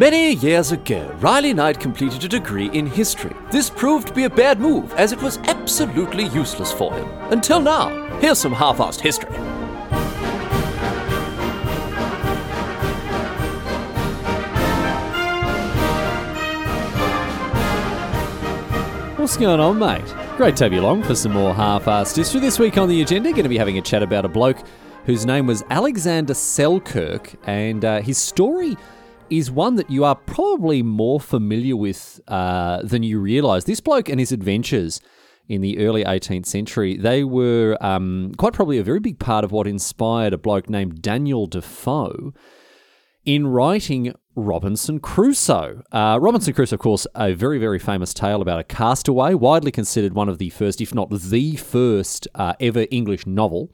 Many years ago, Riley Knight completed a degree in history. This proved to be a bad move, as it was absolutely useless for him. Until now. Here's some half assed history. What's going on, mate? Great to have you along for some more half-assed history. This week on the agenda, going to be having a chat about a bloke whose name was Alexander Selkirk, and uh, his story is one that you are probably more familiar with uh, than you realise. This bloke and his adventures in the early 18th century, they were um, quite probably a very big part of what inspired a bloke named Daniel Defoe in writing Robinson Crusoe. Uh, Robinson Crusoe, of course, a very, very famous tale about a castaway, widely considered one of the first, if not the first, uh, ever English novel.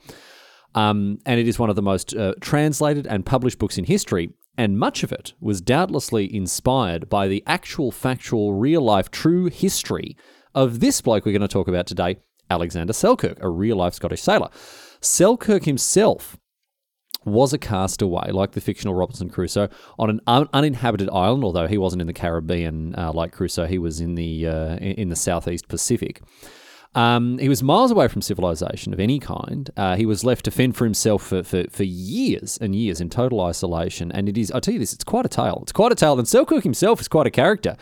Um, and it is one of the most uh, translated and published books in history. And much of it was doubtlessly inspired by the actual, factual, real life, true history of this bloke we're going to talk about today, Alexander Selkirk, a real life Scottish sailor. Selkirk himself was a castaway, like the fictional Robinson Crusoe, on an un- uninhabited island. Although he wasn't in the Caribbean uh, like Crusoe, he was in the uh, in the Southeast Pacific. Um, he was miles away from civilization of any kind. Uh, he was left to fend for himself for, for, for years and years in total isolation. And it is, I tell you this, it's quite a tale. It's quite a tale. And Selkirk himself is quite a character.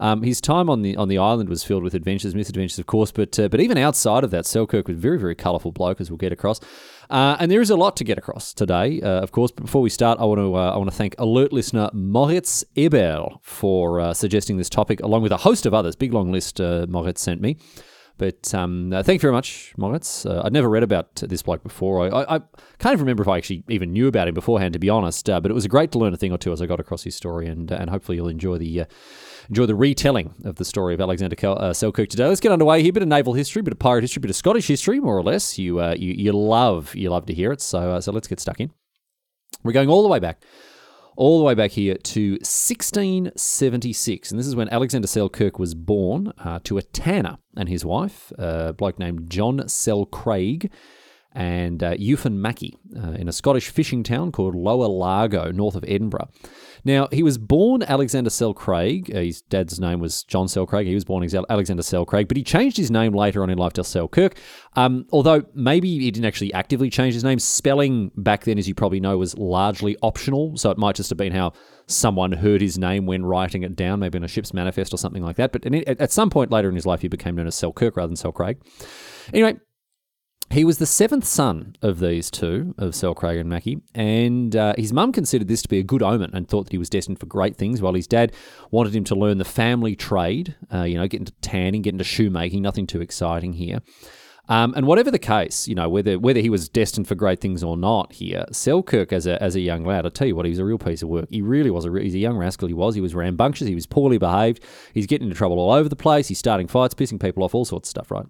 Um, his time on the on the island was filled with adventures, misadventures, of course, but uh, but even outside of that, Selkirk was very very colourful bloke, as we'll get across. Uh, and there is a lot to get across today, uh, of course. But before we start, I want to uh, I want to thank alert listener Moritz Eberl for uh, suggesting this topic, along with a host of others. Big long list uh, Moritz sent me. But um, uh, thank you very much, Moritz. Uh, I'd never read about this bloke before. I, I, I, can't even remember if I actually even knew about him beforehand, to be honest. Uh, but it was great to learn a thing or two as I got across his story, and and hopefully you'll enjoy the enjoy the retelling of the story of Alexander Kel- Selkirk today. Let's get underway here. Bit of naval history, bit of pirate history, bit of Scottish history, more or less. You you you love you love to hear it. So so let's get stuck in. We're going all the way back all the way back here to 1676. And this is when Alexander Selkirk was born uh, to a tanner and his wife, a bloke named John Selcraig and uh, Euphan Mackey uh, in a Scottish fishing town called Lower Largo, north of Edinburgh. Now, he was born Alexander Selcraig. Uh, his dad's name was John Selcraig. He was born Alexander Selcraig, but he changed his name later on in life to Selkirk. Um, although maybe he didn't actually actively change his name. Spelling back then, as you probably know, was largely optional. So it might just have been how someone heard his name when writing it down, maybe in a ship's manifest or something like that. But at some point later in his life, he became known as Selkirk rather than Selcraig. Anyway, he was the seventh son of these two, of Selcraig and Mackie, and uh, his mum considered this to be a good omen and thought that he was destined for great things, while his dad wanted him to learn the family trade, uh, you know, get into tanning, get into shoemaking, nothing too exciting here. Um, and whatever the case, you know, whether whether he was destined for great things or not here, Selkirk as a, as a young lad, I tell you what, he was a real piece of work. He really was. A, he's a young rascal. He was. He was rambunctious. He was poorly behaved. He's getting into trouble all over the place. He's starting fights, pissing people off, all sorts of stuff, right?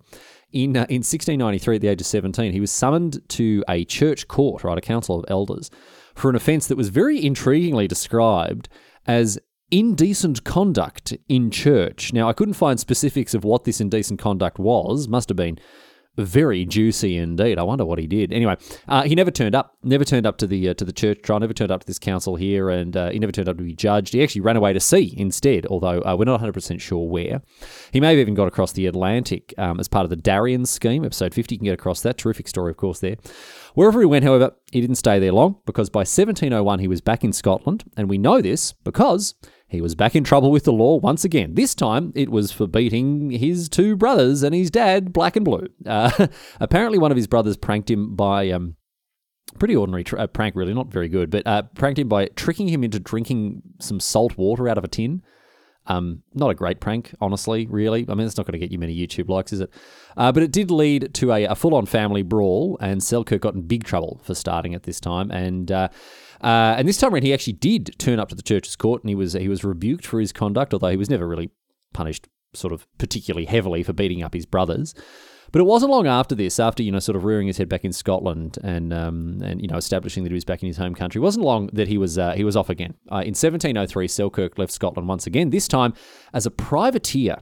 In, uh, in 1693, at the age of 17, he was summoned to a church court, right, a council of elders, for an offence that was very intriguingly described as indecent conduct in church. Now, I couldn't find specifics of what this indecent conduct was. Must have been very juicy indeed. I wonder what he did. Anyway, uh, he never turned up. Never turned up to the uh, to the church trial. Never turned up to this council here, and uh, he never turned up to be judged. He actually ran away to sea instead. Although uh, we're not 100 percent sure where. He may have even got across the Atlantic um, as part of the Darien scheme. Episode 50 you can get across that. Terrific story, of course. There. Wherever he went, however, he didn't stay there long because by 1701 he was back in Scotland, and we know this because he was back in trouble with the law once again. This time, it was for beating his two brothers and his dad, black and blue. Uh, apparently, one of his brothers pranked him by. Um, pretty ordinary tr- uh, prank, really, not very good, but uh, pranked him by tricking him into drinking some salt water out of a tin. Um, not a great prank, honestly, really. I mean, it's not going to get you many YouTube likes, is it? Uh, but it did lead to a, a full on family brawl, and Selkirk got in big trouble for starting at this time. And uh, and this time around, he actually did turn up to the church's court, and he was he was rebuked for his conduct, although he was never really punished sort of particularly heavily for beating up his brothers. But it wasn't long after this, after you know, sort of rearing his head back in Scotland and um, and you know, establishing that he was back in his home country. It wasn't long that he was uh, he was off again. Uh, in 1703, Selkirk left Scotland once again. This time as a privateer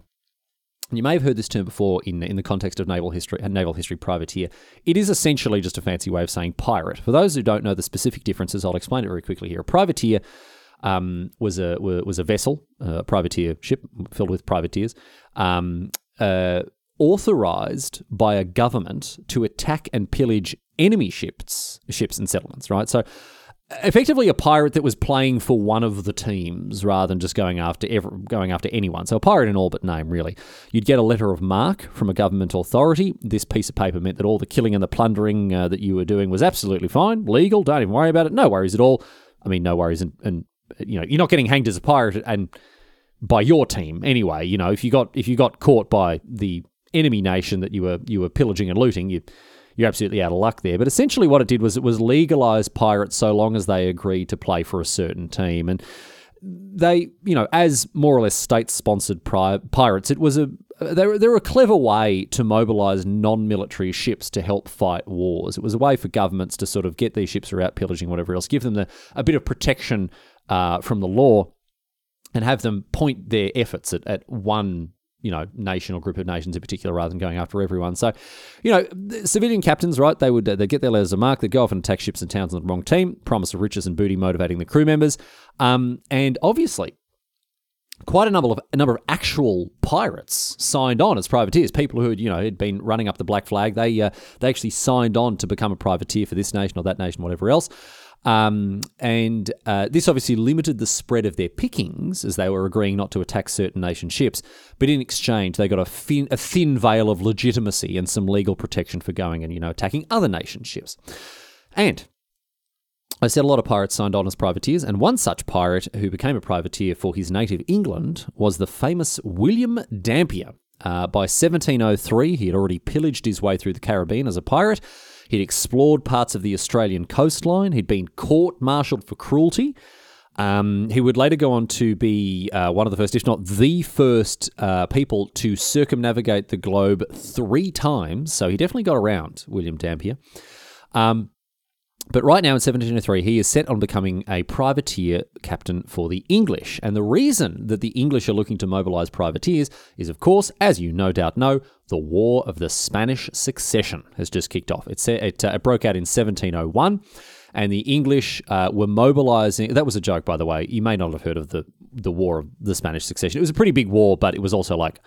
you may have heard this term before in, in the context of naval history, uh, naval history privateer. It is essentially just a fancy way of saying pirate. For those who don't know the specific differences, I'll explain it very quickly here. A privateer um, was a was a vessel, a privateer ship filled with privateers, um, uh, authorized by a government to attack and pillage enemy ships, ships and settlements. Right, so effectively a pirate that was playing for one of the teams rather than just going after ever, going after anyone. So a pirate in all but name, really. You'd get a letter of marque from a government authority. This piece of paper meant that all the killing and the plundering uh, that you were doing was absolutely fine, legal. Don't even worry about it. No worries at all. I mean, no worries, and, and you know, you're not getting hanged as a pirate and by your team anyway. You know, if you got if you got caught by the enemy nation that you were you were pillaging and looting, you you're absolutely out of luck there. But essentially, what it did was it was legalize pirates so long as they agreed to play for a certain team. And they, you know, as more or less state sponsored pri- pirates, it was a they were, they were a clever way to mobilize non military ships to help fight wars. It was a way for governments to sort of get these ships are out pillaging, whatever else, give them the, a bit of protection uh, from the law and have them point their efforts at, at one you know, nation or group of nations in particular, rather than going after everyone. So, you know, civilian captains, right? They would they get their letters of marque they go off and attack ships and towns on the wrong team, promise of riches and booty, motivating the crew members, um, and obviously. Quite a number of a number of actual pirates signed on as privateers. People who had you know had been running up the black flag. They uh, they actually signed on to become a privateer for this nation or that nation, whatever else. Um, and uh, this obviously limited the spread of their pickings as they were agreeing not to attack certain nation ships. But in exchange, they got a thin, a thin veil of legitimacy and some legal protection for going and, you know, attacking other nation ships. And I said a lot of pirates signed on as privateers, and one such pirate who became a privateer for his native England was the famous William Dampier. Uh, by 1703, he had already pillaged his way through the Caribbean as a pirate He'd explored parts of the Australian coastline. He'd been court martialed for cruelty. Um, he would later go on to be uh, one of the first, if not the first, uh, people to circumnavigate the globe three times. So he definitely got around, William Dampier. Um, but right now in 1703, he is set on becoming a privateer captain for the English. And the reason that the English are looking to mobilize privateers is, of course, as you no doubt know, the War of the Spanish Succession has just kicked off. It, it, uh, it broke out in 1701 and the English uh, were mobilizing. That was a joke, by the way. You may not have heard of the the War of the Spanish Succession. It was a pretty big war, but it was also like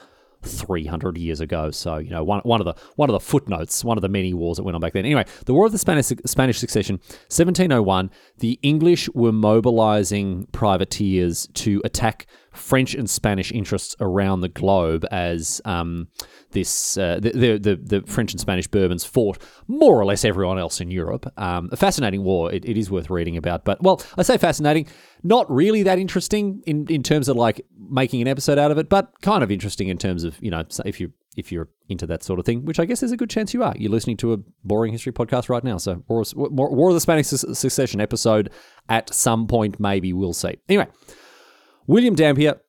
300 years ago. So, you know, one, one of the one of the footnotes, one of the many wars that went on back then. Anyway, the War of the Spanish Spanish Succession, 1701, the English were mobilizing privateers to attack French and Spanish interests around the globe as um, this uh, the, the, the French and Spanish Bourbons fought more or less everyone else in Europe. Um, a fascinating war. It, it is worth reading about. But well, I say fascinating, not really that interesting in in terms of like making an episode out of it, but kind of interesting in terms of you know if you if you're into that sort of thing, which I guess there's a good chance you are. You're listening to a boring history podcast right now. So War, War of the Spanish Succession episode at some point, maybe we'll see. Anyway. William Dampier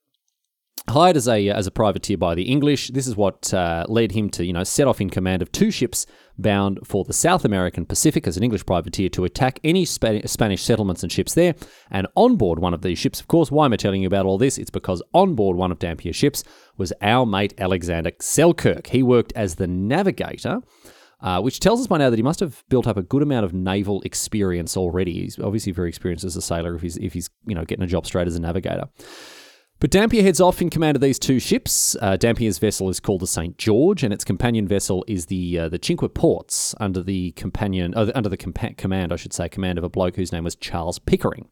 hired as a as a privateer by the English. This is what uh, led him to you know set off in command of two ships bound for the South American Pacific as an English privateer to attack any Spanish settlements and ships there. And on board one of these ships, of course, why am I telling you about all this? It's because on board one of Dampier's ships was our mate Alexander Selkirk. He worked as the navigator. Uh, which tells us by now that he must have built up a good amount of naval experience already. He's obviously very experienced as a sailor if he's if he's you know getting a job straight as a navigator. But Dampier heads off in command of these two ships. Uh, Dampier's vessel is called the Saint George, and its companion vessel is the uh, the Cinque Ports under the companion uh, under the compa- command, I should say, command of a bloke whose name was Charles Pickering.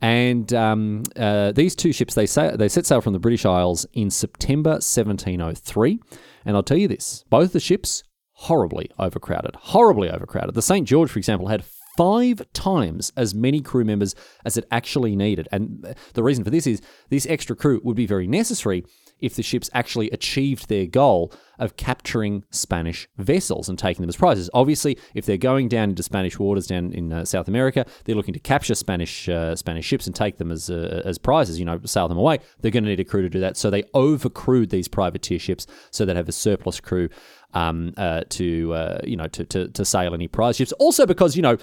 And um, uh, these two ships they say, they set sail from the British Isles in September 1703. And I'll tell you this: both the ships horribly overcrowded, horribly overcrowded. The St. George, for example, had five times as many crew members as it actually needed. And the reason for this is this extra crew would be very necessary if the ships actually achieved their goal of capturing Spanish vessels and taking them as prizes. Obviously, if they're going down into Spanish waters down in uh, South America, they're looking to capture Spanish uh, Spanish ships and take them as uh, as prizes. You know, sail them away. They're going to need a crew to do that. So they overcrewed these privateer ships so they have a surplus crew um, uh, to uh, you know to, to to sail any prize ships. Also because you know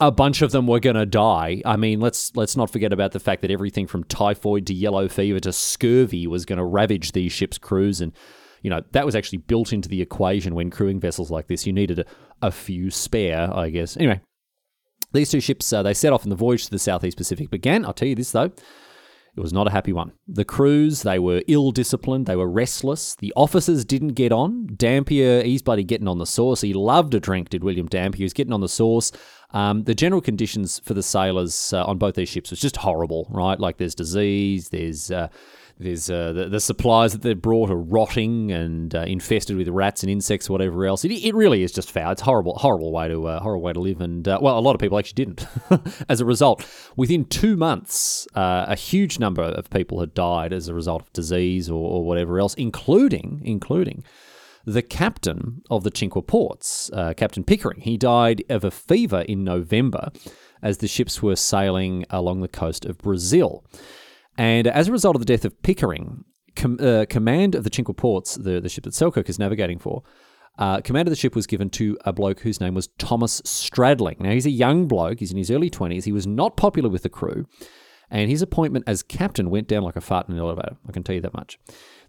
a bunch of them were going to die. I mean, let's let's not forget about the fact that everything from typhoid to yellow fever to scurvy was going to ravage these ships' crews, and you know that was actually built into the equation when crewing vessels like this. You needed a, a few spare, I guess. Anyway, These two ships, uh, they set off and the voyage to the Southeast Pacific began. I'll tell you this, though. It was not a happy one. The crews, they were ill disciplined, they were restless. The officers didn't get on. Dampier, he's bloody getting on the sauce. He loved a drink, did William Dampier. He was getting on the sauce. Um, the general conditions for the sailors uh, on both these ships was just horrible, right? Like there's disease, there's uh, there's uh, the, the, supplies that they've brought are rotting and uh, infested with rats and insects, or whatever else. It, it really is just foul. It's horrible, horrible way to uh, horrible way to live. And uh, well, a lot of people actually didn't. as a result, within two months, uh, a huge number of people had died as a result of disease or, or whatever else, including including the captain of the Cinque Ports, uh, Captain Pickering. He died of a fever in November as the ships were sailing along the coast of Brazil. And as a result of the death of Pickering, com- uh, command of the Cinque Ports, the, the ship that Selkirk is navigating for, uh, command of the ship was given to a bloke whose name was Thomas Stradling. Now, he's a young bloke, he's in his early 20s. He was not popular with the crew, and his appointment as captain went down like a fart in an elevator. I can tell you that much.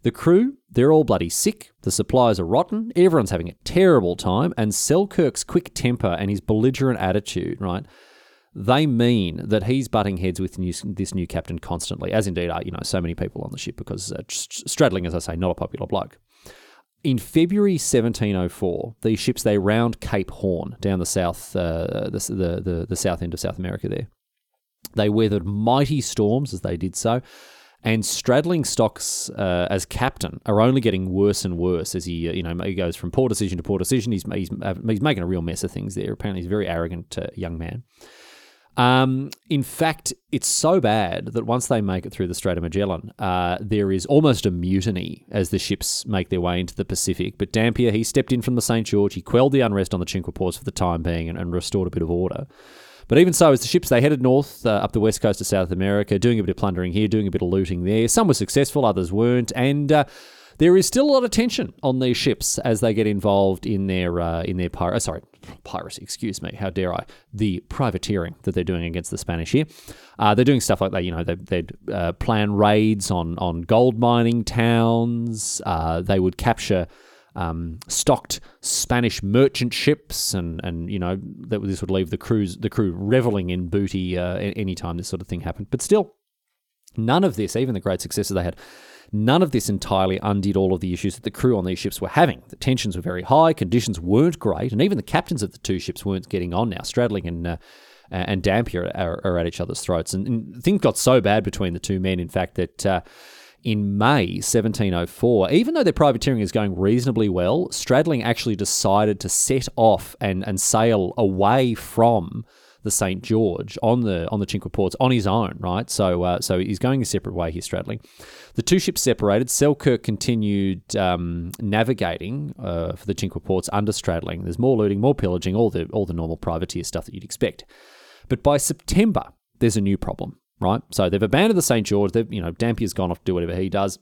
The crew, they're all bloody sick. The supplies are rotten. Everyone's having a terrible time. And Selkirk's quick temper and his belligerent attitude, right? they mean that he's butting heads with new, this new captain constantly, as indeed are you know so many people on the ship because uh, Stradling, as I say, not a popular bloke. In February 1704, these ships they round Cape Horn down the south, uh, the, the, the the south end of South America. There, they weathered mighty storms as they did so. And Stradling stocks uh, as captain are only getting worse and worse as he, uh, you know, he goes from poor decision to poor decision. He's, he's, he's making a real mess of things there. Apparently, he's a very arrogant uh, young man. Um, in fact, it's so bad that once they make it through the Strait of Magellan, uh, there is almost a mutiny as the ships make their way into the Pacific. But Dampier, he stepped in from the St. George, he quelled the unrest on the Cinque for the time being and, and restored a bit of order. But even so, as the ships they headed north uh, up the west coast of South America, doing a bit of plundering here, doing a bit of looting there. Some were successful, others weren't, and uh, there is still a lot of tension on these ships as they get involved in their uh, in their pir- uh, sorry piracy, excuse me, how dare I, the privateering that they're doing against the Spanish here. Uh, they're doing stuff like that, you know, they, would uh, plan raids on, on gold mining towns, uh, they would capture um, stocked Spanish merchant ships, and, and you know, that, this would leave the, crews, the crew reveling in booty uh, anytime this sort of thing happened. But still, none of this, even the great successes they had, None of this entirely undid all of the issues that the crew on these ships were having. The tensions were very high, conditions weren't great, and even the captains of the two ships weren't getting on now. Stradling and uh, and Dampier are, are, at each other's throats, and, and, things got so bad between the two men, in fact, that. Uh, in May 1704, even though their privateering is going reasonably well, Stradling actually decided to set off and, and sail away from the St George on the on the Cinque Ports on his own, right? So uh, so he's going a separate way here, Stradling. The two ships separated. Selkirk continued um, navigating uh, for the Cinque Ports under Stradling. There's more looting, more pillaging, all the all the normal privateer stuff that you'd expect. But by September, there's a new problem, right? So they've abandoned the St George. They've you know Dampier's gone off to do whatever he does,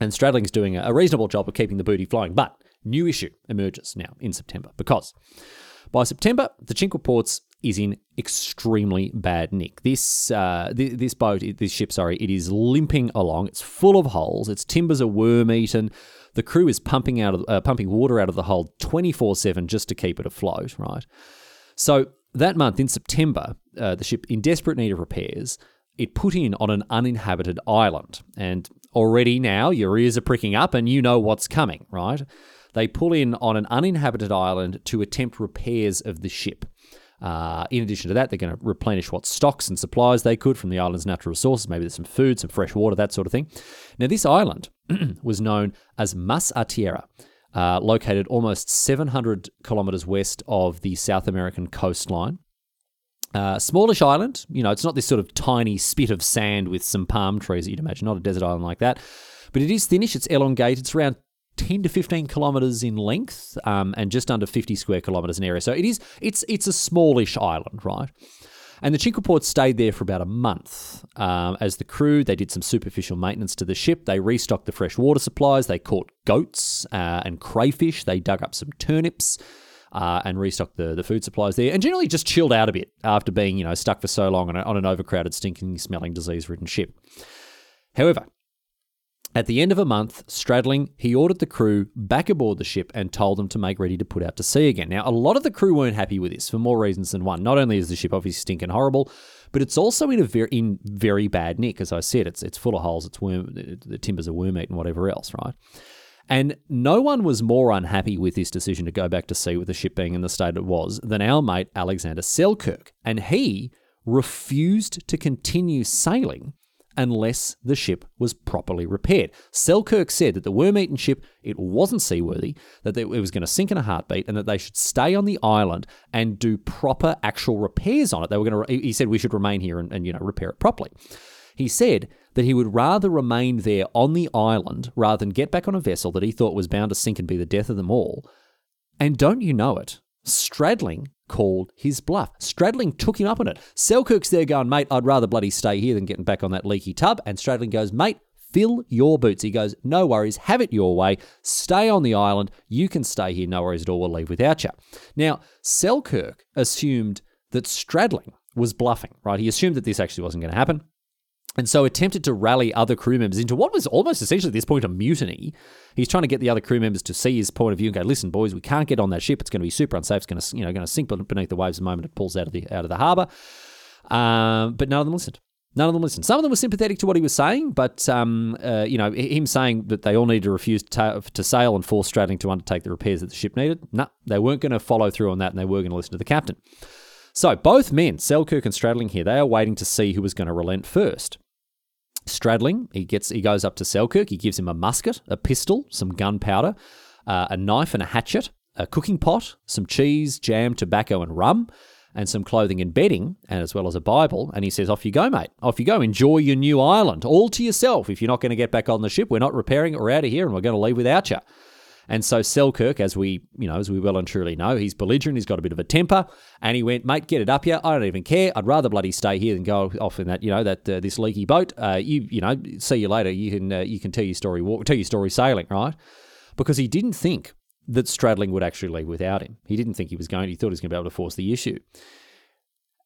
and Stradling's doing a, reasonable job of keeping the booty flowing. But new issue emerges now in September because by September, the Cinque Ports is in extremely bad nick. This uh, th- this boat, this ship, sorry, it is limping along. It's full of holes. Its timbers are worm eaten. The crew is pumping out of, uh, pumping water out of the hold twenty four seven just to keep it afloat. Right. So that month in September, uh, the ship, in desperate need of repairs, it put in on an uninhabited island, and already now your ears are pricking up, and you know what's coming. Right. They pull in on an uninhabited island to attempt repairs of the ship. Uh, in addition to that, they're going to replenish what stocks and supplies they could from the island's natural resources. Maybe there's some food, some fresh water, that sort of thing. Now, this island was known as Mas a Tierra, uh, located almost 700 kilometers west of the South American coastline. Uh, smallish island, you know, it's not this sort of tiny spit of sand with some palm trees that you'd imagine, not a desert island like that. But it is thinnish, it's elongated, it's around 10 to 15 kilometers in length um, and just under 50 square kilometers in area. So it is it's it's a smallish island, right? And the Cinque stayed there for about a month. Um, as the crew, they did some superficial maintenance to the ship. They restocked the fresh water supplies. They caught goats uh, and crayfish. They dug up some turnips uh, and restocked the, the food supplies there. And generally just chilled out a bit after being, you know, stuck for so long on, a, on an overcrowded, stinking, smelling, disease-ridden ship. However, At the end of a month, Stradling, he ordered the crew back aboard the ship and told them to make ready to put out to sea again. Now, a lot of the crew weren't happy with this for more reasons than one. Not only is the ship obviously stinking horrible, but it's also in a very in very bad nick. As I said, it's it's full of holes. It's worm, the timbers are worm eaten, whatever else, right? And no one was more unhappy with this decision to go back to sea with the ship being in the state it was than our mate Alexander Selkirk, and he refused to continue sailing unless the ship was properly repaired. Selkirk said that the worm-eaten ship it wasn't seaworthy, that it was going to sink in a heartbeat, and that they should stay on the island and do proper actual repairs on it. They were going to. He said we should remain here and, and you know repair it properly. He said that he would rather remain there on the island rather than get back on a vessel that he thought was bound to sink and be the death of them all. And don't you know it? Stradling called his bluff. Stradling took him up on it. Selkirk's there going, mate, I'd rather bloody stay here than getting back on that leaky tub. And Stradling goes, mate, fill your boots. He goes, no worries, have it your way. Stay on the island. You can stay here, no worries at all. We'll leave without you. Now, Selkirk assumed that Stradling was bluffing, right? He assumed that this actually wasn't going to happen and so attempted to rally other crew members into what was almost essentially at this point a mutiny. He's trying to get the other crew members to see his point of view and go, "Listen, boys, we can't get on that ship. It's going to be super unsafe. It's going to, you know, going to sink beneath the waves the moment it pulls out of the out of the harbour." Um, but none of them listened. None of them listened. Some of them were sympathetic to what he was saying, but um, uh, you know, him saying that they all needed to refuse to, to sail and force Stradling to undertake the repairs that the ship needed. No, they weren't going to follow through on that, and they were going to listen to the captain. So both men, Selkirk and Stradling here, they are waiting to see who was going to relent first. Stradling, he gets he goes up to Selkirk, he gives him a musket, a pistol, some gunpowder, uh, a knife and a hatchet, a cooking pot, some cheese, jam, tobacco, and rum, and some clothing and bedding, and as well as a Bible. And he says, Off you go, mate. Off you go. Enjoy your new island, all to yourself. If you're not going to get back on the ship, we're not repairing it. We're out of here and we're going to leave without you. And so Selkirk, as we, you know, as we well and truly know, he's belligerent, he's got a bit of a temper, and he went, mate, get it up here. I don't even care. I'd rather bloody stay here than go off in that, you know, that uh, this leaky boat. Uh, you, you know, see you later. You can, uh, you can tell your story, walk, tell your story sailing, right? Because he didn't think that Stradling would actually leave without him. He didn't think he was going. He thought he was going to be able to force the issue.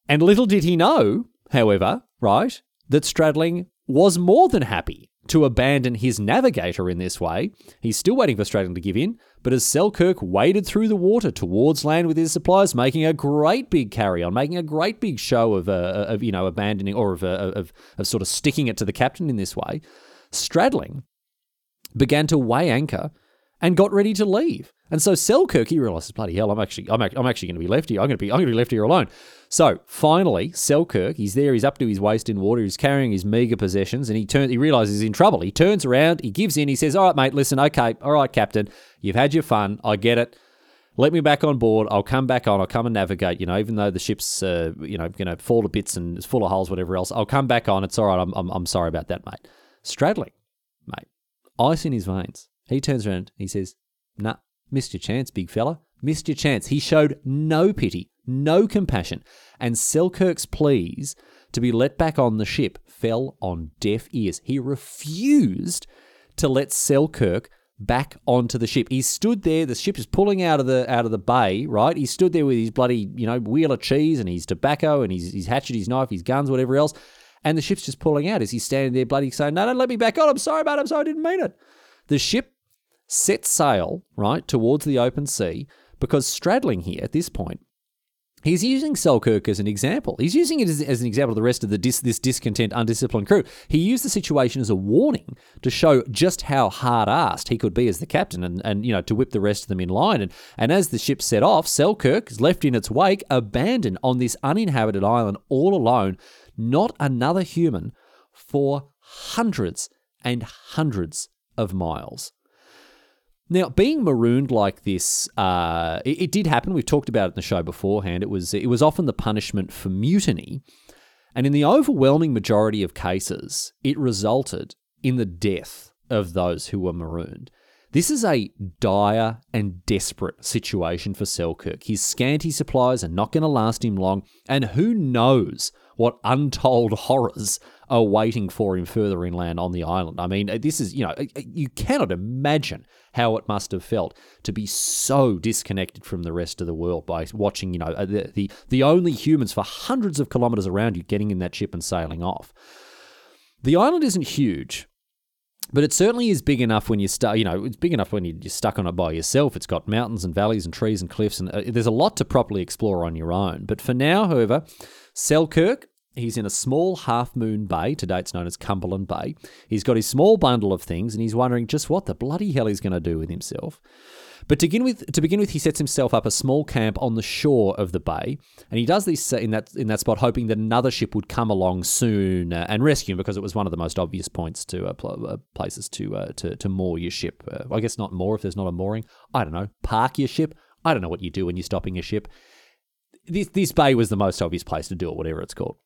And little did he know, however, right, that Stradling was more than happy to abandon his navigator in this way. He's still waiting for Stradling to give in, but as Selkirk waded through the water towards land with his supplies, making a great big carry on, making a great big show of, uh, of you know, abandoning or of, uh, of, of sort of sticking it to the captain in this way, Stradling began to weigh anchor and got ready to leave. And so Selkirk, he realizes, bloody hell, I'm actually, I'm, I'm actually going to be left here. I'm going to be, I'm going to be left here alone. So finally, Selkirk, he's there, he's up to his waist in water, he's carrying his meager possessions, and he turns, he realizes he's in trouble. He turns around, he gives in, he says, "All right, mate, listen, okay, all right, Captain, you've had your fun, I get it." Let me back on board. I'll come back on. I'll come and navigate. You know, even though the ship's, uh, you know, going to fall to bits and it's full of holes, whatever else. I'll come back on. It's all right. I'm, I'm, I'm sorry about that, mate. Stradling, mate, ice in his veins. He turns around. He says, Nah, missed your chance, big fella. Missed your chance. He showed no pity, no compassion, and Selkirk's pleas to be let back on the ship fell on deaf ears. He refused to let Selkirk back onto the ship. He stood there, the ship is pulling out of the out of the bay, right? He stood there with his bloody, you know, wheel of cheese and his tobacco and his, his hatchet, his knife, his guns, whatever else. And the ship's just pulling out as he's standing there bloody saying, No, don't let me back on. I'm sorry about. I'm sorry, I didn't mean it. The ship set sail, right, towards the open sea, because Stradling here at this point, he's using Selkirk as an example. He's using it as, as an example of the rest of the dis, this discontent, undisciplined crew. He used the situation as a warning to show just how hard-assed he could be as the captain and, and you know, to whip the rest of them in line. And, and as the ship set off, Selkirk is left in its wake, abandoned on this uninhabited island all alone, not another human for hundreds and hundreds of miles. Now, being marooned like this, uh, it, it, did happen. We've talked about it in the show beforehand. It was it was often the punishment for mutiny, and in the overwhelming majority of cases, it resulted in the death of those who were marooned. This is a dire and desperate situation for Selkirk. His scanty supplies are not going to last him long, and who knows what untold horrors are waiting for him further inland on the island. I mean, this is, you know, you cannot imagine how it must have felt to be so disconnected from the rest of the world by watching, you know, uh, the, the, the only humans for hundreds of kilometers around you getting in that ship and sailing off. The island isn't huge. But it certainly is big enough when you start. You know, it's big enough when you're stuck on it by yourself. It's got mountains and valleys and trees and cliffs, and uh, there's a lot to properly explore on your own. But for now, however, Selkirk He's in a small half moon bay. Today it's known as Cumberland Bay. He's got his small bundle of things and he's wondering just what the bloody hell he's going to do with himself. But to begin with, to begin with, he sets himself up a small camp on the shore of the bay, and he does this in that in that spot, hoping that another ship would come along soon and rescue him, because it was one of the most obvious points to uh, uh, places to, uh, to to moor your ship. Uh, I guess not moor if there's not a mooring. I don't know. Park your ship. I don't know what you do when you're stopping a ship. This this bay was the most obvious place to do it, whatever it's called.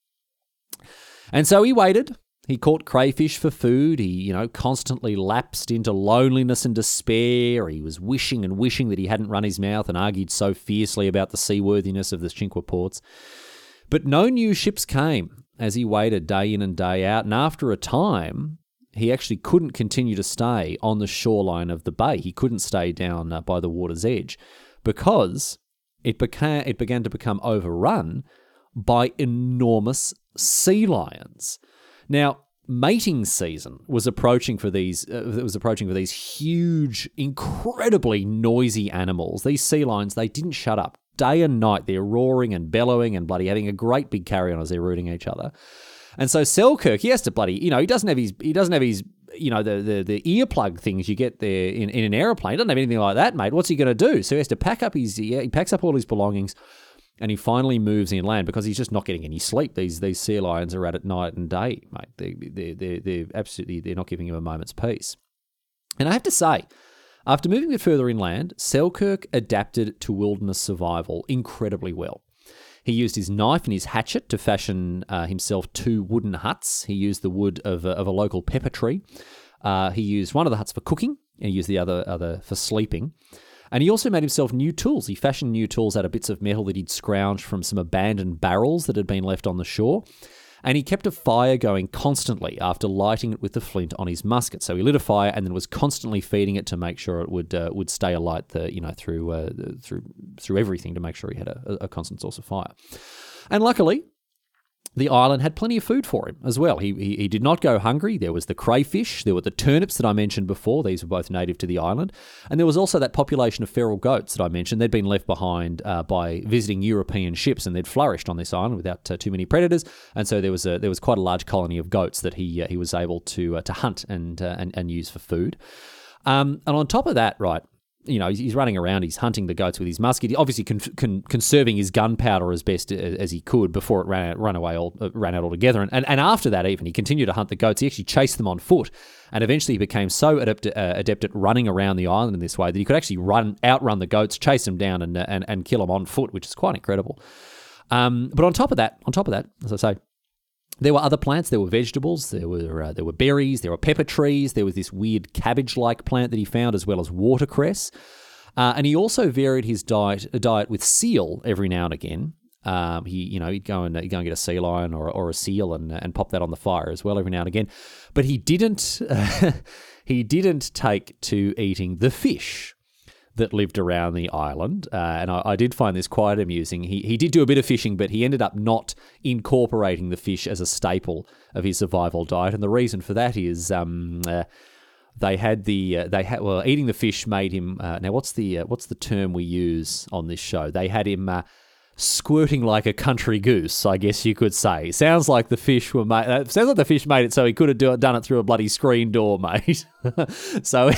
And so he waited. He caught crayfish for food. He, you know, constantly lapsed into loneliness and despair. He was wishing and wishing that he hadn't run his mouth and argued so fiercely about the seaworthiness of the Cinque Ports. But no new ships came as he waited day in and day out. And after a time, he actually couldn't continue to stay on the shoreline of the bay. He couldn't stay down uh, by the water's edge because it it began to become overrun by enormous sea lions. Now, mating season was approaching for these uh, was approaching for these huge incredibly noisy animals. These sea lions they didn't shut up. Day and night they're roaring and bellowing and bloody having a great big carry on as they're rooting each other. And so Selkirk he has to bloody you know he doesn't have his he doesn't have his you know the the, the earplug things you get there in, in an aeroplane. He doesn't have anything like that mate. What's he going to do? So he has to pack up his he packs up all his belongings and he finally moves inland because he's just not getting any sleep. These these sea lions are at it night and day, mate. They they they they're absolutely they're not giving him a moment's peace. And I have to say, after moving a bit further inland, Selkirk adapted to wilderness survival incredibly well. He used his knife and his hatchet to fashion uh, himself two wooden huts. He used the wood of a, of a local pepper tree. Uh, he used one of the huts for cooking and he used the other other for sleeping. And he also made himself new tools. He fashioned new tools out of bits of metal that he'd scrounged from some abandoned barrels that had been left on the shore. And he kept a fire going constantly after lighting it with the flint on his musket. So he lit a fire and then was constantly feeding it to make sure it would uh, would stay alight. The you know through uh, through through everything to make sure he had a, a constant source of fire. And luckily, the island had plenty of food for him as well. He, he, he, did not go hungry. There was the crayfish, there were the turnips that I mentioned before. These were both native to the island. And there was also that population of feral goats that I mentioned. They'd been left behind uh, by visiting European ships and they'd flourished on this island without uh, too many predators. And so there was a, there was quite a large colony of goats that he, uh, he was able to, uh, to hunt and, uh, and, and use for food. Um, and on top of that, right, you know, he's running around, he's hunting the goats with his musket, obviously con- con- conserving his gunpowder as best as he could before it ran out, ran away all, uh, ran out altogether. And, and, and after that, even he continued to hunt the goats. He actually chased them on foot, and eventually he became so adept, uh, adept at running around the island in this way that he could actually run outrun the goats, chase them down, and and, and kill them on foot, which is quite incredible. Um, but on top of that, on top of that, as I say, there were other plants. There were vegetables. There were uh, there were berries. There were pepper trees. There was this weird cabbage-like plant that he found, as well as watercress. Uh, and he also varied his diet diet with seal every now and again. Um, he, you know, he'd go and he'd go and get a sea lion or, or a seal and and pop that on the fire as well every now and again. But he didn't uh, he didn't take to eating the fish that lived around the island. Uh, and I, I, did find this quite amusing. He, he did do a bit of fishing, but he ended up not incorporating the fish as a staple of his survival diet. And the reason for that is um, uh, they had the uh, they had well eating the fish made him. Uh, now what's the uh, what's the term we use on this show? They had him. Uh, squirting like a country goose, I guess you could say. Sounds like the fish were made. sounds like the fish made it so he could have do, done it through a bloody screen door, mate. so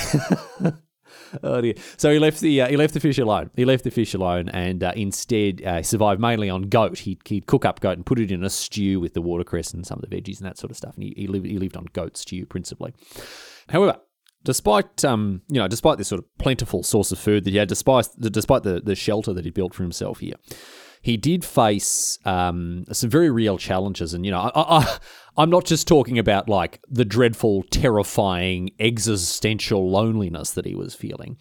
oh dear. So he left the uh, he left the fish alone. He left the fish alone, and uh, instead uh, survived mainly on goat. He'd, he'd cook up goat and put it in a stew with the watercress and some of the veggies and that sort of stuff. And he, he lived he lived on goat stew principally. However, despite um you know despite this sort of plentiful source of food that he had, despite despite the the shelter that he built for himself here he did face um, some very real challenges. And, you know, I, I, I'm not just talking about like the dreadful, terrifying, existential loneliness that he was feeling.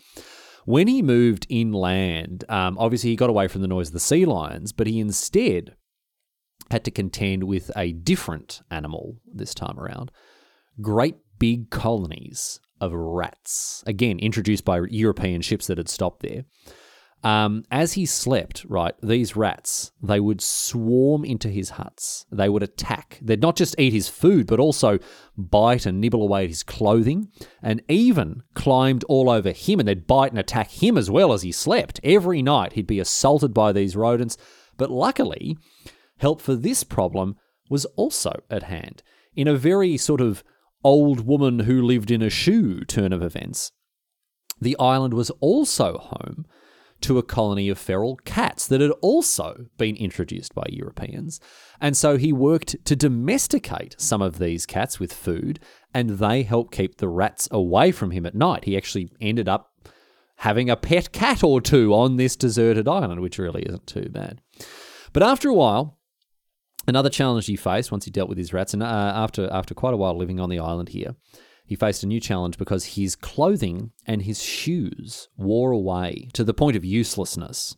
When he moved inland, um, obviously he got away from the noise of the sea lions, but he instead had to contend with a different animal this time around great big colonies of rats. Again, introduced by European ships that had stopped there. Um, as he slept, right, these rats, they would swarm into his huts. They would attack. They'd not just eat his food, but also bite and nibble away at his clothing, and even climbed all over him, and they'd bite and attack him as well as he slept. Every night he'd be assaulted by these rodents, but luckily, help for this problem was also at hand. In a very sort of old woman who lived in a shoe turn of events, the island was also home to a colony of feral cats that had also been introduced by Europeans. And so he worked to domesticate some of these cats with food, and they helped keep the rats away from him at night. He actually ended up having a pet cat or two on this deserted island, which really isn't too bad. But after a while, another challenge he faced once he dealt with his rats, and uh, after after quite a while living on the island here, he faced a new challenge because his clothing and his shoes wore away to the point of uselessness.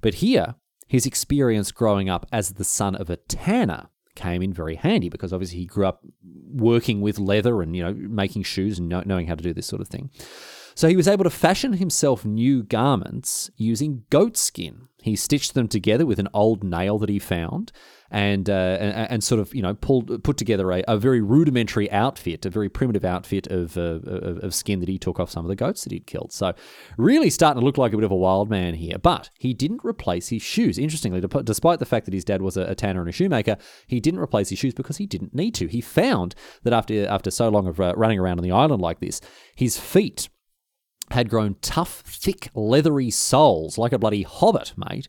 But here, his experience growing up as the son of a tanner came in very handy because obviously he grew up working with leather and you know making shoes and knowing how to do this sort of thing. So he was able to fashion himself new garments using goat skin. He stitched them together with an old nail that he found, and, uh, and, and sort of you know pulled put together a, a, very rudimentary outfit, a very primitive outfit of, uh, of, skin that he took off some of the goats that he'd killed. So really starting to look like a bit of a wild man here. But he didn't replace his shoes. Interestingly, despite the fact that his dad was a, a tanner and a shoemaker, he didn't replace his shoes because he didn't need to. He found that after after so long of uh, running around on the island like this, his feet had grown tough, thick, leathery soles like a bloody hobbit, mate.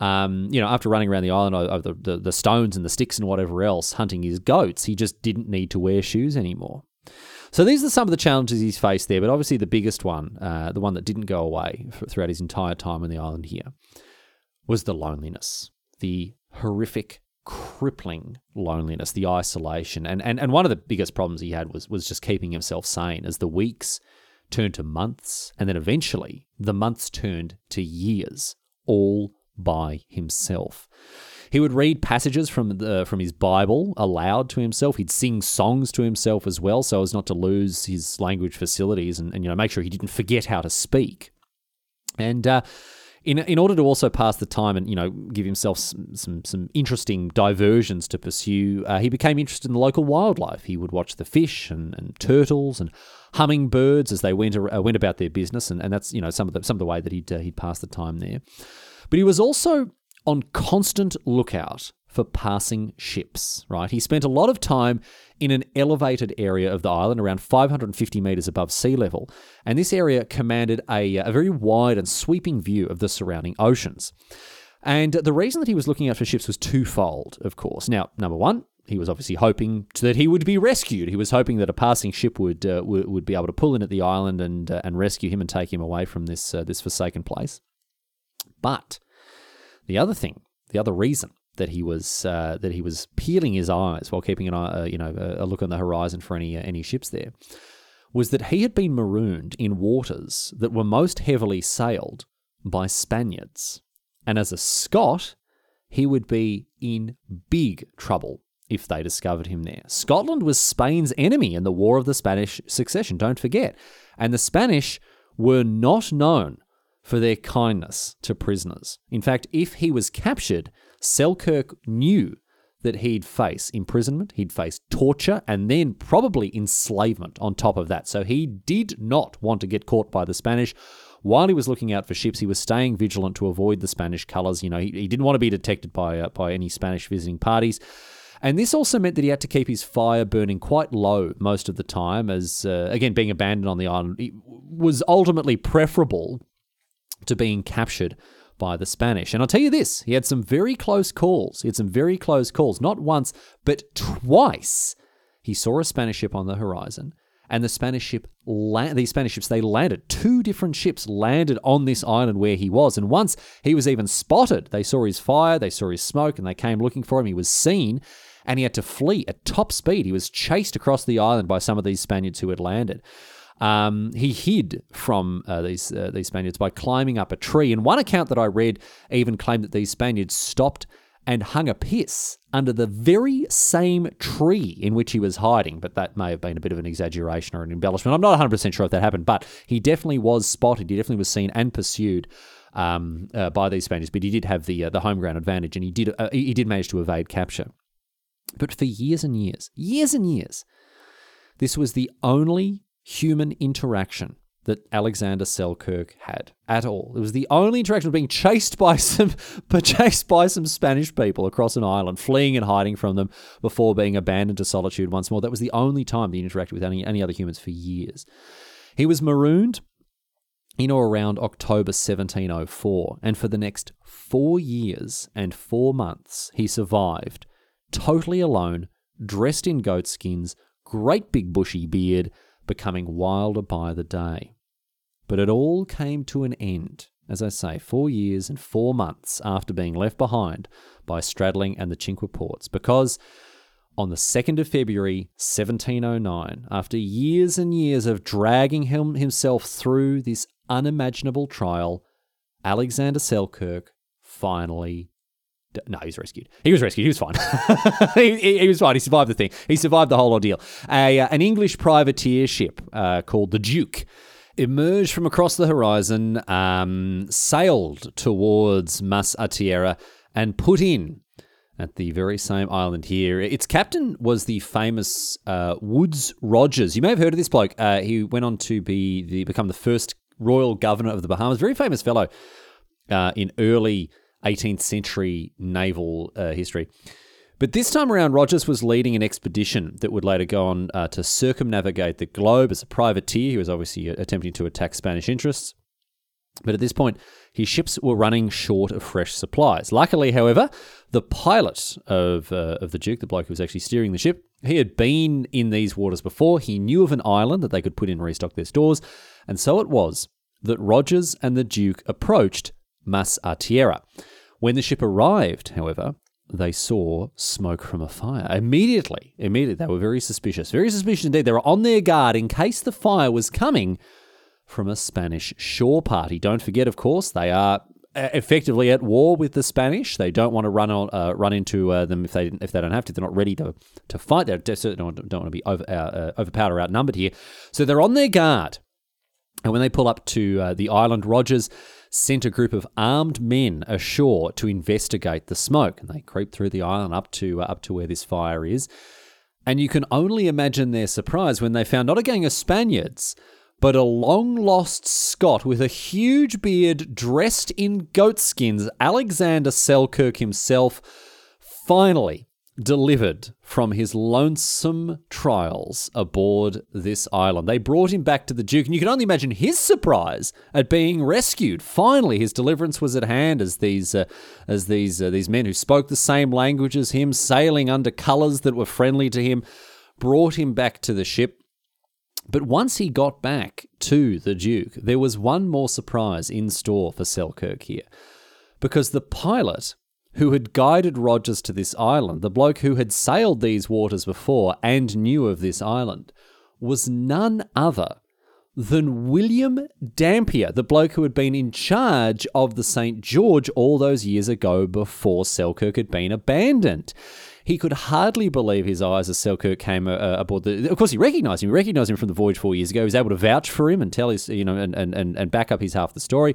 Um, you know, after running around the island over the, the, the stones and the sticks and whatever else, hunting his goats, he just didn't need to wear shoes anymore. So these are some of the challenges he's faced there, but obviously the biggest one, uh, the one that didn't go away throughout his entire time on the island here, was the loneliness, the horrific, crippling loneliness, the isolation, and and and one of the biggest problems he had was was just keeping himself sane as the weeks turned to months, and then eventually the months turned to years, all by himself. He would read passages from the from his Bible aloud to himself. He'd sing songs to himself as well, so as not to lose his language facilities and, and you know make sure he didn't forget how to speak. And uh, in in order to also pass the time and you know give himself some some, some interesting diversions to pursue, uh, he became interested in the local wildlife. He would watch the fish and, and turtles and hummingbirds as they went uh, went about their business, and, and that's you know some of the some of the way that he'd uh, he'd pass the time there. But he was also on constant lookout for passing ships, right? He spent a lot of time in an elevated area of the island, around 550 metres above sea level, and this area commanded a, a very wide and sweeping view of the surrounding oceans. And the reason that he was looking out for ships was twofold, of course. Now, number one, he was obviously hoping that he would be rescued. He was hoping that a passing ship would uh, would be able to pull in at the island and uh, and rescue him and take him away from this uh, this forsaken place. But the other thing, the other reason that he was uh, that he was peeling his eyes while keeping an eye, uh, you know, a, look on the horizon for any uh, any ships there, was that he had been marooned in waters that were most heavily sailed by Spaniards, and as a Scot, he would be in big trouble if they discovered him there. Scotland was Spain's enemy in the War of the Spanish Succession. Don't forget, and the Spanish were not known for their kindness to prisoners. In fact, if he was captured, Selkirk knew that he'd face imprisonment, he'd face torture, and then probably enslavement on top of that. So he did not want to get caught by the Spanish. While he was looking out for ships, he was staying vigilant to avoid the Spanish colours. You know, he, he didn't want to be detected by uh, by any Spanish visiting parties. And this also meant that he had to keep his fire burning quite low most of the time, as, uh, again, being abandoned on the island was ultimately preferable to being captured by the Spanish. And I'll tell you this, he had some very close calls. He had some very close calls, not once, but twice. He saw a Spanish ship on the horizon, and the Spanish ship, these Spanish ships, they landed. Two different ships landed on this island where he was, and once he was even spotted. They saw his fire, they saw his smoke, and they came looking for him. He was seen, and he had to flee at top speed. He was chased across the island by some of these Spaniards who had landed. Um, he hid from uh, these uh, these Spaniards by climbing up a tree. And one account that I read even claimed that these Spaniards stopped and hung a piss under the very same tree in which he was hiding. But that may have been a bit of an exaggeration or an embellishment. I'm not 100% sure if that happened, but he definitely was spotted. He definitely was seen and pursued um, uh, by these Spaniards. But he did have the uh, the home ground advantage, and he did uh, he did manage to evade capture. But for years and years, years and years, this was the only human interaction that Alexander Selkirk had at all. It was the only interaction of being chased by some but chased by some Spanish people across an island, fleeing and hiding from them before being abandoned to solitude once more. That was the only time he interacted with any, any other humans for years. He was marooned in or around October 1704, and for the next four years and four months, he survived totally alone, dressed in goat skins, great big bushy beard, becoming wilder by the day. But it all came to an end, as I say, four years and four months after being left behind by Stradling and the Cinque Ports, because on the 2nd of February 1709, after years and years of dragging him himself through this unimaginable trial, Alexander Selkirk finally no, he was rescued. He was rescued. He was fine. he, he, he, was fine. He survived the thing. He survived the whole ordeal. A, uh, an English privateer ship uh, called the Duke emerged from across the horizon, um, sailed towards Más a Tierra, and put in at the very same island here. Its captain was the famous uh, Woodes Rogers. You may have heard of this bloke. Uh, he went on to be the become the first royal governor of the Bahamas. Very famous fellow uh, in early 18th century naval uh, history. But this time around, Rogers was leading an expedition that would later go on uh, to circumnavigate the globe as a privateer. He was obviously uh, attempting to attack Spanish interests. But at this point, his ships were running short of fresh supplies. Luckily, however, the pilot of, uh, of the Duke, the bloke who was actually steering the ship, he had been in these waters before. He knew of an island that they could put in and restock their stores. And so it was that Rogers and the Duke approached Más a Tierra. When the ship arrived, however, they saw smoke from a fire. Immediately, immediately, they were very suspicious. Very suspicious indeed. They were on their guard in case the fire was coming from a Spanish shore party. Don't forget, of course, they are effectively at war with the Spanish. They don't want to run on, uh, run into uh, them if they if they don't have to. They're not ready to to fight. They certainly don't, don't want to be over, uh, overpowered or outnumbered here. So they're on their guard. And when they pull up to uh, the island, Rogers sent a group of armed men ashore to investigate the smoke. And they creep through the island up to uh, up to where this fire is. And you can only imagine their surprise when they found not a gang of Spaniards, but a long lost Scot with a huge beard dressed in goatskins, Alexander Selkirk himself, finally delivered from his lonesome trials aboard this island. They brought him back to the Duke, and you can only imagine his surprise at being rescued. Finally, his deliverance was at hand as these uh, as these uh, these men who spoke the same language as him, sailing under colours that were friendly to him, brought him back to the ship. But once he got back to the Duke, there was one more surprise in store for Selkirk here. Because the pilot who had guided Rogers to this island, the bloke who had sailed these waters before and knew of this island, was none other than William Dampier, the bloke who had been in charge of the St. George all those years ago before Selkirk had been abandoned. He could hardly believe his eyes as Selkirk came uh, aboard the. Of course, he recognised him. He recognised him from the voyage four years ago. He was able to vouch for him and tell his, you know, and, and, and back up his half the story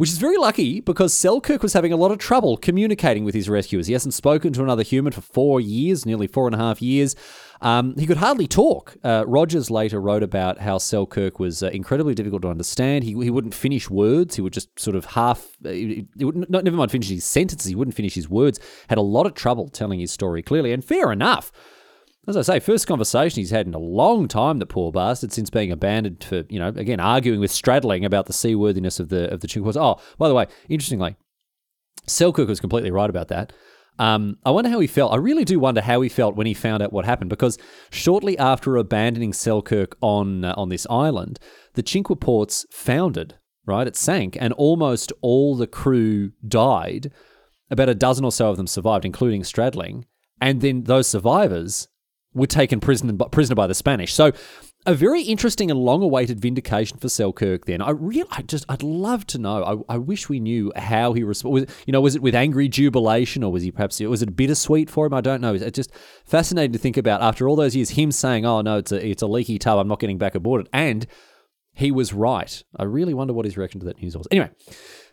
which is very lucky because Selkirk was having a lot of trouble communicating with his rescuers. He hasn't spoken to another human for four years, nearly four and a half years. Um, he could hardly talk. Uh, Rogers later wrote about how Selkirk was uh, incredibly difficult to understand. He, he wouldn't finish words. He would just sort of half, uh, he, he not, never mind finish his sentences, he wouldn't finish his words. Had a lot of trouble telling his story clearly, and fair enough. As I say, first conversation he's had in a long time, the poor bastard, since being abandoned for, you know, again, arguing with Stradling about the seaworthiness of the of the Cinque Oh, by the way, interestingly, Selkirk was completely right about that. Um, I wonder how he felt. I really do wonder how he felt when he found out what happened, because shortly after abandoning Selkirk on uh, on this island, the Cinque Ports foundered. Right, it sank, and almost all the crew died. About a dozen or so of them survived, including Stradling. And then those survivors were taken prisoner, prisoner by the Spanish. So a very interesting and long-awaited vindication for Selkirk. Then I really, I just, I'd love to know. I, I wish we knew how he responded. You know, was it with angry jubilation, or was he perhaps was it bittersweet for him? I don't know. It's just fascinating to think about after all those years. Him saying, "Oh no, it's a it's a leaky tub. I'm not getting back aboard it," and he was right. I really wonder what his reaction to that news was. Anyway,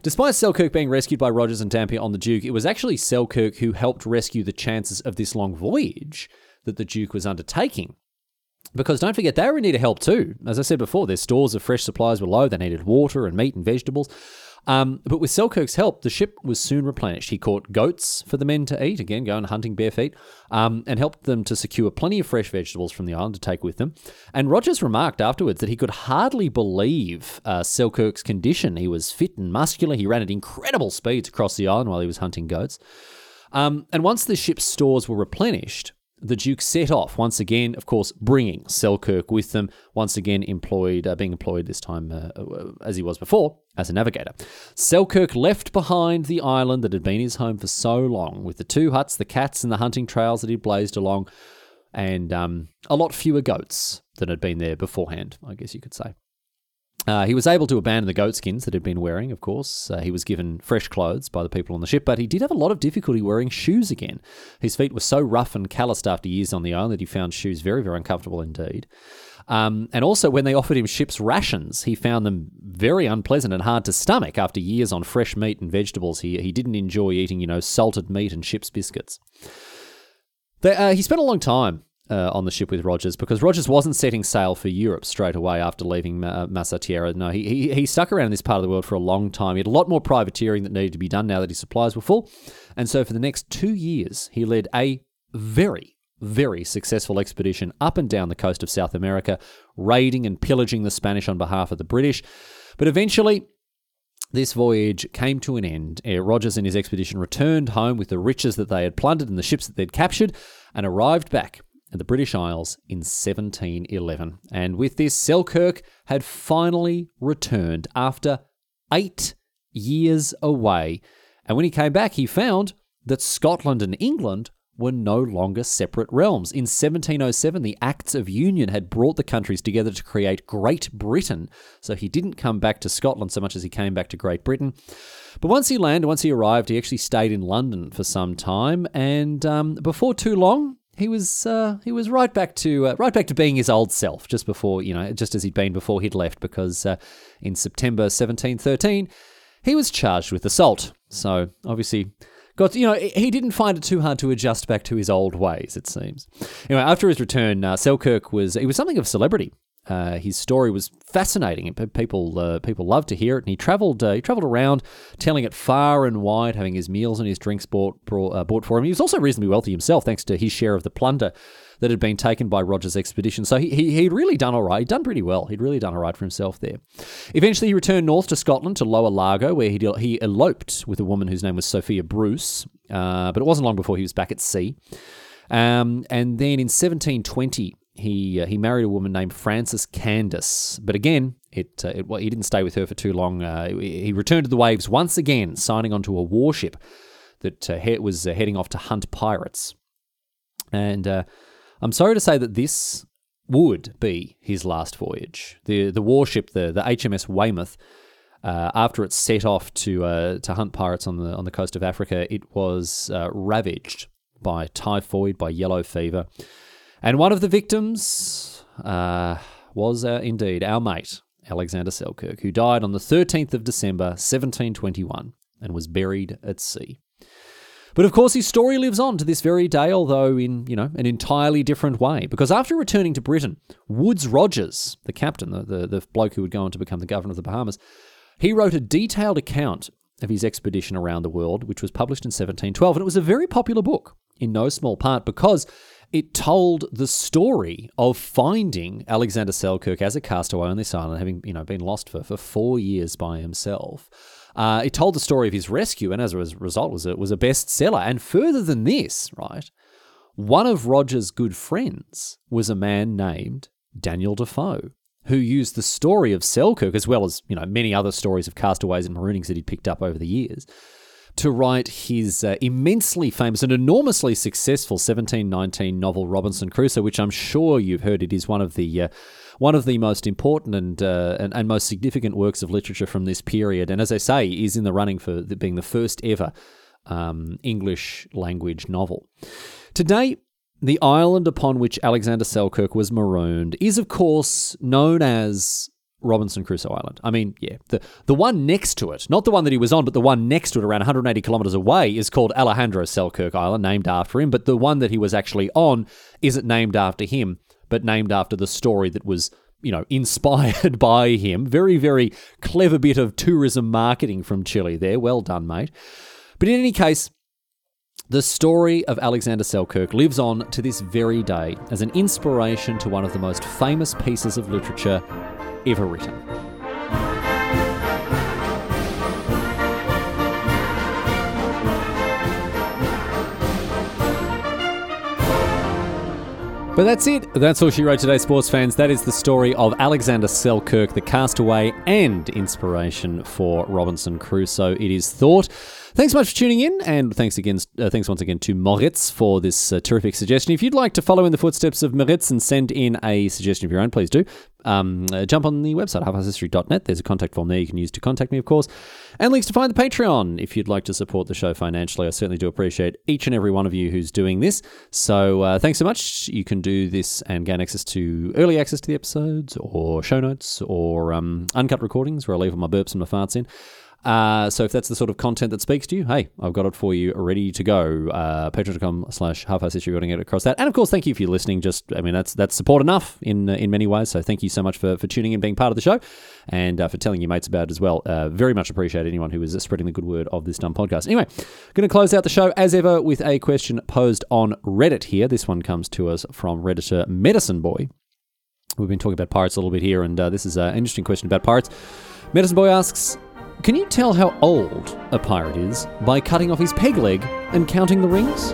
despite Selkirk being rescued by Rogers and Dampier on the Duke, it was actually Selkirk who helped rescue the chances of this long voyage that the Duke was undertaking. Because don't forget, they were in need of help too. As I said before, their stores of fresh supplies were low. They needed water and meat and vegetables. Um, but with Selkirk's help, the ship was soon replenished. He caught goats for the men to eat, again, going hunting bare feet, um, and helped them to secure plenty of fresh vegetables from the island to take with them. And Rogers remarked afterwards that he could hardly believe uh, Selkirk's condition. He was fit and muscular. He ran at incredible speeds across the island while he was hunting goats. Um, and once the ship's stores were replenished, the Duke set off once again, of course, bringing Selkirk with them, once again employed, uh, being employed this time uh, uh, as he was before as a navigator. Selkirk left behind the island that had been his home for so long, with the two huts, the cats, and the hunting trails that he'd blazed along, and um, a lot fewer goats than had been there beforehand, I guess you could say. Uh, he was able to abandon the goatskins that he'd been wearing, of course. Uh, he was given fresh clothes by the people on the ship, but he did have a lot of difficulty wearing shoes again. His feet were so rough and calloused after years on the island that he found shoes very, very uncomfortable indeed. Um, and also, when they offered him ship's rations, he found them very unpleasant and hard to stomach after years on fresh meat and vegetables. He, he didn't enjoy eating, you know, salted meat and ship's biscuits. They, uh, he spent a long time uh, on the ship with Rogers because Rogers wasn't setting sail for Europe straight away after leaving uh, Más a Tierra. No, he, he, he stuck around in this part of the world for a long time. He had a lot more privateering that needed to be done now that his supplies were full. And so for the next two years, he led a very, very successful expedition up and down the coast of South America, raiding and pillaging the Spanish on behalf of the British. But eventually, this voyage came to an end. Rogers and his expedition returned home with the riches that they had plundered and the ships that they'd captured and arrived back and the British Isles in 1711. And with this, Selkirk had finally returned after eight years away. And when he came back, he found that Scotland and England were no longer separate realms. In 1707, the Acts of Union had brought the countries together to create Great Britain. So he didn't come back to Scotland so much as he came back to Great Britain. But once he landed, once he arrived, he actually stayed in London for some time. And um, before too long, he was uh, he was right back to uh, right back to being his old self just before you know just as he'd been before he'd left because uh, in September 1713 he was charged with assault. So obviously got you know he didn't find it too hard to adjust back to his old ways. It seems. Anyway, after his return, uh, Selkirk was he was something of a celebrity. Uh, his story was fascinating, and people uh, people loved to hear it. And he travelled uh, he travelled around, telling it far and wide, having his meals and his drinks bought brought, uh, bought for him. He was also reasonably wealthy himself, thanks to his share of the plunder that had been taken by Rogers' expedition. So he, he he'd really done all right. He'd done pretty well. He'd really done all right for himself there. Eventually, he returned north to Scotland to Lower Largo, where he he eloped with a woman whose name was Sophia Bruce. Uh, but it wasn't long before he was back at sea. Um, and then in 1720, he uh, he married a woman named Frances Candis, but again, it, uh, it well, he didn't stay with her for too long. Uh, he returned to the waves once again, signing onto a warship that uh, he- was uh, heading off to hunt pirates. And uh, I'm sorry to say that this would be his last voyage. the The warship, the the HMS Weymouth, after it set off to to hunt pirates on the on the coast of Africa, it was ravaged by typhoid, by yellow fever. And one of the victims uh, was uh, indeed our mate, Alexander Selkirk, who died on the 13th of December, 1721, and was buried at sea. But of course, his story lives on to this very day, although in you know an entirely different way. Because after returning to Britain, Woodes Rogers, the captain, the, the, the bloke who would go on to become the governor of the Bahamas, he wrote a detailed account of his expedition around the world, which was published in 1712, and it was a very popular book in no small part because it told the story of finding Alexander Selkirk as a castaway on this island, having you know been lost for, for four years by himself. Uh, it told the story of his rescue, and as a result, was a, was a bestseller. And further than this, right, one of Rogers' good friends was a man named Daniel Defoe, who used the story of Selkirk as well as you know many other stories of castaways and maroonings that he'd picked up over the years to write his uh, immensely famous and enormously successful 1719 novel Robinson Crusoe, which I'm sure you've heard. It is one of the uh, one of the most important and, uh, and, and most significant works of literature from this period. And as I say, is in the running for being the first ever um, English language novel. Today, the island upon which Alexander Selkirk was marooned is, of course, known as Robinson Crusoe Island. I mean, yeah, the, the one next to it, not the one that he was on, but the one next to it, around 180 kilometres away, is called Alejandro Selkirk Island, named after him. But the one that he was actually on isn't named after him, but named after the story that was, you know, inspired by him. Very, very clever bit of tourism marketing from Chile there. Well done, mate. But in any case, the story of Alexander Selkirk lives on to this very day as an inspiration to one of the most famous pieces of literature ever written. But that's it. That's all she wrote today, sports fans. That is the story of Alexander Selkirk, the castaway and inspiration for Robinson Crusoe. It is thought. Thanks so much for tuning in, and thanks again, uh, thanks once again to Moritz for this uh, terrific suggestion. If you'd like to follow in the footsteps of Moritz and send in a suggestion of your own, please do. Um, uh, jump on the website, halfpasthistory.net. There's a contact form there you can use to contact me, of course, and links to find the Patreon if you'd like to support the show financially. I certainly do appreciate each and every one of you who's doing this. So uh, thanks so much. You can do this and gain access to early access to the episodes, or show notes, or um, uncut recordings where I leave all my burps and my farts in. Uh, so if that's the sort of content that speaks to you, hey, I've got it for you ready to go. Uh, Patreon.com slash half-past going to get across that. And of course, thank you for listening. Just, I mean, that's that's support enough in uh, in many ways. So thank you so much for, for tuning in, being part of the show, and uh, for telling your mates about it as well. Uh, very much appreciate anyone who is spreading the good word of this dumb podcast. Anyway, going to close out the show as ever with a question posed on Reddit here. This one comes to us from Redditor Medicine Boy. We've been talking about pirates a little bit here, and uh, this is an interesting question about pirates. Medicine Boy asks, can you tell how old a pirate is by cutting off his peg leg and counting the rings?